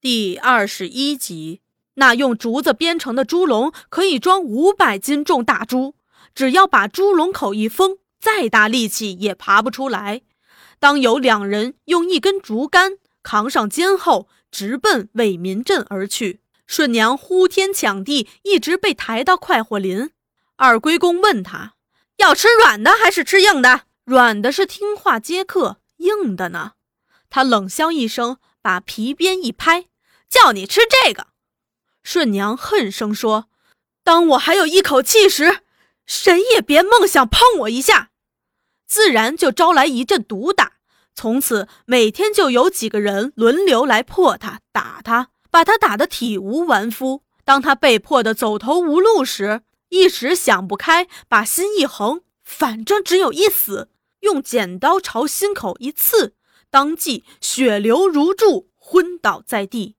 第二十一集，那用竹子编成的猪笼可以装五百斤重大猪，只要把猪笼口一封，再大力气也爬不出来。当有两人用一根竹竿扛上肩后，直奔为民镇而去。顺娘呼天抢地，一直被抬到快活林。二龟公问他：“要吃软的还是吃硬的？软的是听话接客，硬的呢？”他冷笑一声，把皮鞭一拍。叫你吃这个，顺娘恨声说：“当我还有一口气时，谁也别梦想碰我一下。”自然就招来一阵毒打。从此每天就有几个人轮流来破他、打他，把他打得体无完肤。当他被迫的走投无路时，一时想不开，把心一横，反正只有一死，用剪刀朝心口一刺，当即血流如注，昏倒在地。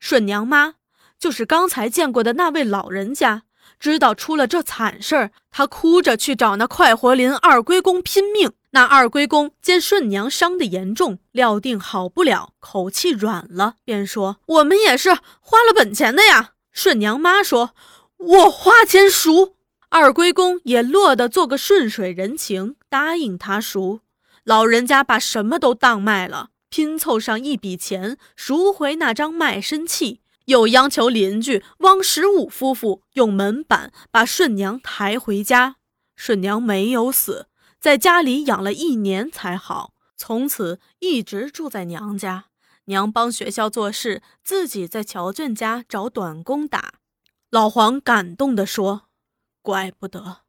顺娘妈就是刚才见过的那位老人家，知道出了这惨事儿，他哭着去找那快活林二龟公拼命。那二龟公见顺娘伤得严重，料定好不了，口气软了，便说：“我们也是花了本钱的呀。”顺娘妈说：“我花钱赎。”二龟公也落得做个顺水人情，答应他赎。老人家把什么都当卖了。拼凑上一笔钱赎回那张卖身契，又央求邻居汪十五夫妇用门板把顺娘抬回家。顺娘没有死，在家里养了一年才好，从此一直住在娘家。娘帮学校做事，自己在乔俊家找短工打。老黄感动地说：“怪不得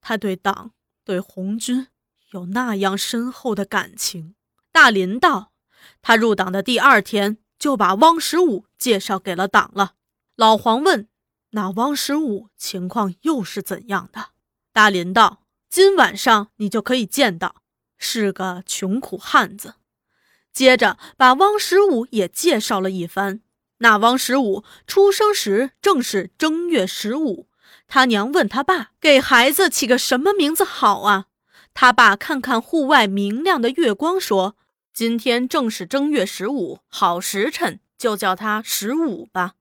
他对党、对红军有那样深厚的感情。”大林道。他入党的第二天，就把汪十五介绍给了党了。老黄问：“那汪十五情况又是怎样的？”大林道：“今晚上你就可以见到，是个穷苦汉子。”接着把汪十五也介绍了一番。那汪十五出生时正是正月十五，他娘问他爸：“给孩子起个什么名字好啊？”他爸看看户外明亮的月光，说。今天正是正月十五，好时辰，就叫他十五吧。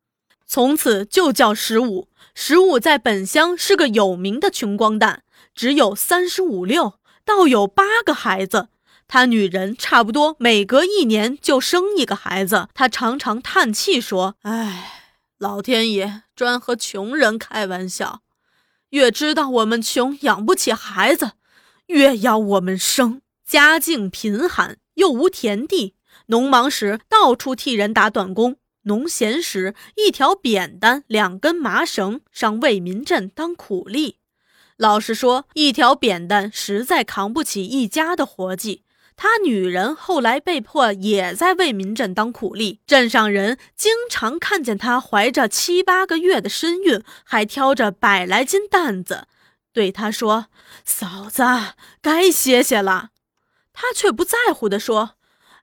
从此就叫十五。十五在本乡是个有名的穷光蛋，只有三十五六，倒有八个孩子。他女人差不多每隔一年就生一个孩子。他常常叹气说：“唉，老天爷专和穷人开玩笑，越知道我们穷养不起孩子，越要我们生。家境贫寒。”又无田地，农忙时到处替人打短工；农闲时，一条扁担、两根麻绳上为民镇当苦力。老实说，一条扁担实在扛不起一家的活计。他女人后来被迫也在为民镇当苦力，镇上人经常看见她怀着七八个月的身孕，还挑着百来斤担子，对她说：“嫂子，该歇歇了。”他却不在乎地说：“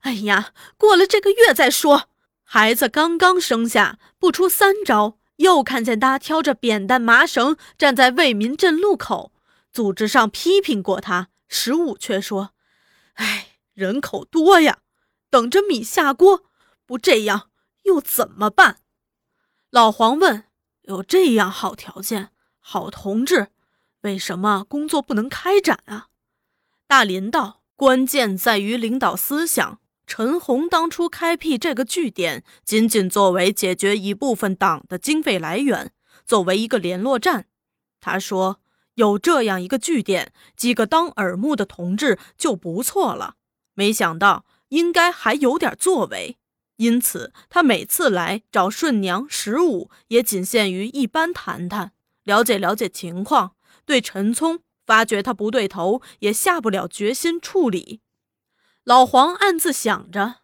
哎呀，过了这个月再说。孩子刚刚生下，不出三招，又看见他挑着扁担麻绳站在为民镇路口。组织上批评过他，十五却说：‘哎，人口多呀，等着米下锅，不这样又怎么办？’老黄问：‘有这样好条件、好同志，为什么工作不能开展啊？’大林道。”关键在于领导思想。陈红当初开辟这个据点，仅仅作为解决一部分党的经费来源，作为一个联络站。他说有这样一个据点，几个当耳目的同志就不错了。没想到应该还有点作为，因此他每次来找顺娘十五，也仅限于一般谈谈，了解了解情况。对陈聪。发觉他不对头，也下不了决心处理。老黄暗自想着：“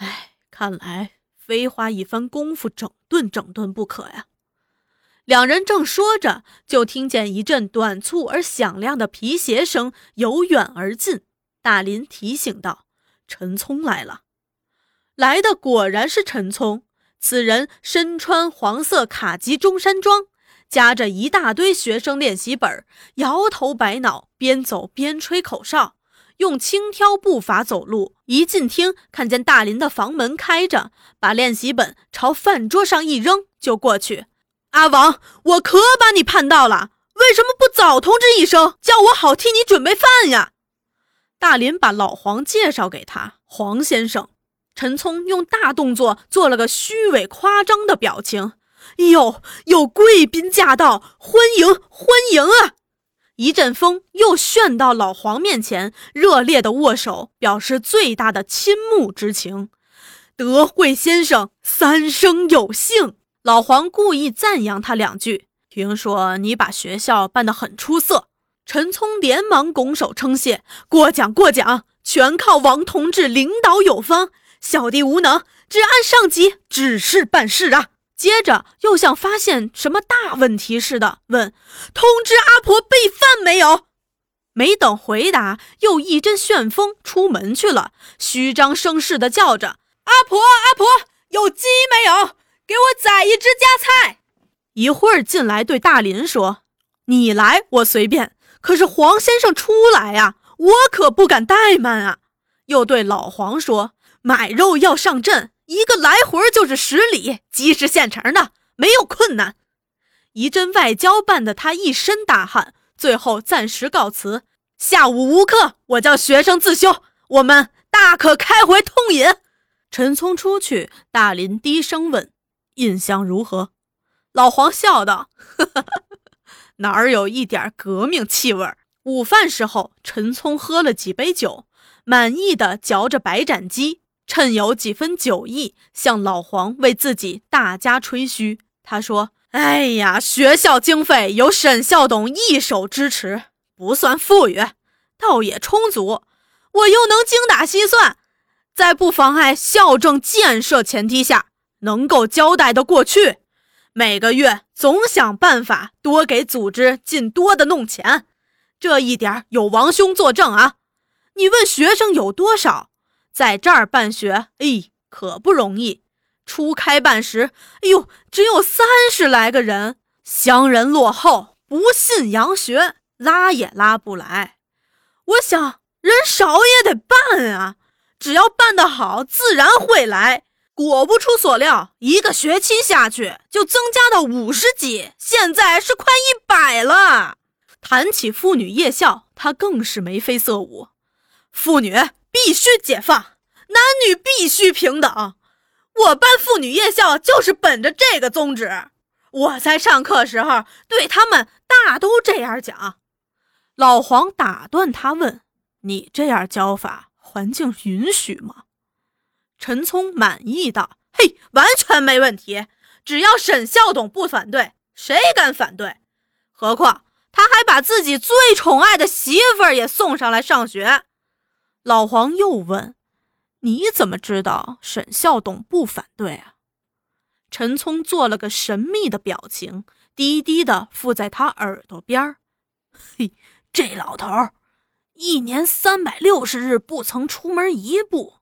哎，看来非花一番功夫整顿整顿不可呀。”两人正说着，就听见一阵短促而响亮的皮鞋声由远而近。大林提醒道：“陈聪来了。”来的果然是陈聪。此人身穿黄色卡其中山装。夹着一大堆学生练习本，摇头摆脑，边走边吹口哨，用轻佻步伐走路。一进厅，看见大林的房门开着，把练习本朝饭桌上一扔，就过去。阿王，我可把你盼到了，为什么不早通知一声，叫我好替你准备饭呀？大林把老黄介绍给他，黄先生。陈聪用大动作做了个虚伪夸张的表情。哟，有贵宾驾到，欢迎欢迎啊！一阵风又旋到老黄面前，热烈的握手，表示最大的倾慕之情。德惠先生，三生有幸。老黄故意赞扬他两句。听说你把学校办得很出色。陈聪连忙拱手称谢，过奖过奖，全靠王同志领导有方，小弟无能，只按上级指示办事啊。接着又像发现什么大问题似的问：“通知阿婆备饭没有？”没等回答，又一阵旋风出门去了，虚张声势的叫着：“阿婆阿婆，有鸡没有？给我宰一只夹菜。”一会儿进来对大林说：“你来我随便，可是黄先生出来呀，我可不敢怠慢啊。”又对老黄说：“买肉要上阵。”一个来回就是十里，鸡是现成的，没有困难。一阵外交办的他一身大汗，最后暂时告辞。下午无课，我叫学生自修，我们大可开回痛饮。陈聪出去，大林低声问：“印象如何？”老黄笑道：“呵呵呵哪儿有一点革命气味？”午饭时候，陈聪喝了几杯酒，满意的嚼着白斩鸡。趁有几分酒意，向老黄为自己大加吹嘘。他说：“哎呀，学校经费有沈校董一手支持，不算富裕，倒也充足。我又能精打细算，在不妨碍校政建设前提下，能够交代的过去。每个月总想办法多给组织进多的弄钱，这一点有王兄作证啊。你问学生有多少？”在这儿办学，哎，可不容易。初开办时，哎呦，只有三十来个人，乡人落后，不信洋学，拉也拉不来。我想，人少也得办啊，只要办得好，自然会来。果不出所料，一个学期下去，就增加到五十几，现在是快一百了。谈起妇女夜校，他更是眉飞色舞。妇女。必须解放，男女必须平等。我办妇女夜校就是本着这个宗旨。我在上课时候对他们大都这样讲。老黄打断他问：“你这样教法，环境允许吗？”陈聪满意道：“嘿，完全没问题。只要沈校董不反对，谁敢反对？何况他还把自己最宠爱的媳妇儿也送上来上学。”老黄又问：“你怎么知道沈孝董不反对啊？”陈聪做了个神秘的表情，低低的附在他耳朵边儿。嘿，这老头儿一年三百六十日不曾出门一步，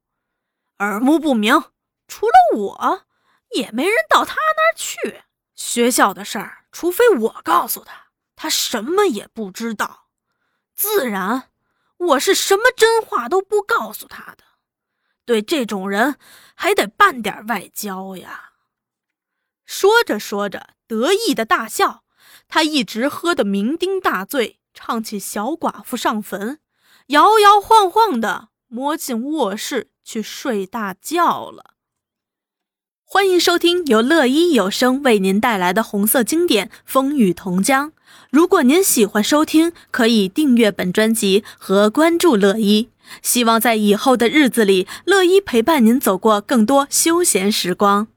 耳目不明。除了我，也没人到他那儿去。学校的事儿，除非我告诉他，他什么也不知道。自然。我是什么真话都不告诉他的，对这种人还得办点外交呀。说着说着，得意的大笑。他一直喝得酩酊大醉，唱起《小寡妇上坟》，摇摇晃晃的摸进卧室去睡大觉了。欢迎收听由乐一有声为您带来的红色经典《风雨同江》。如果您喜欢收听，可以订阅本专辑和关注乐一。希望在以后的日子里，乐一陪伴您走过更多休闲时光。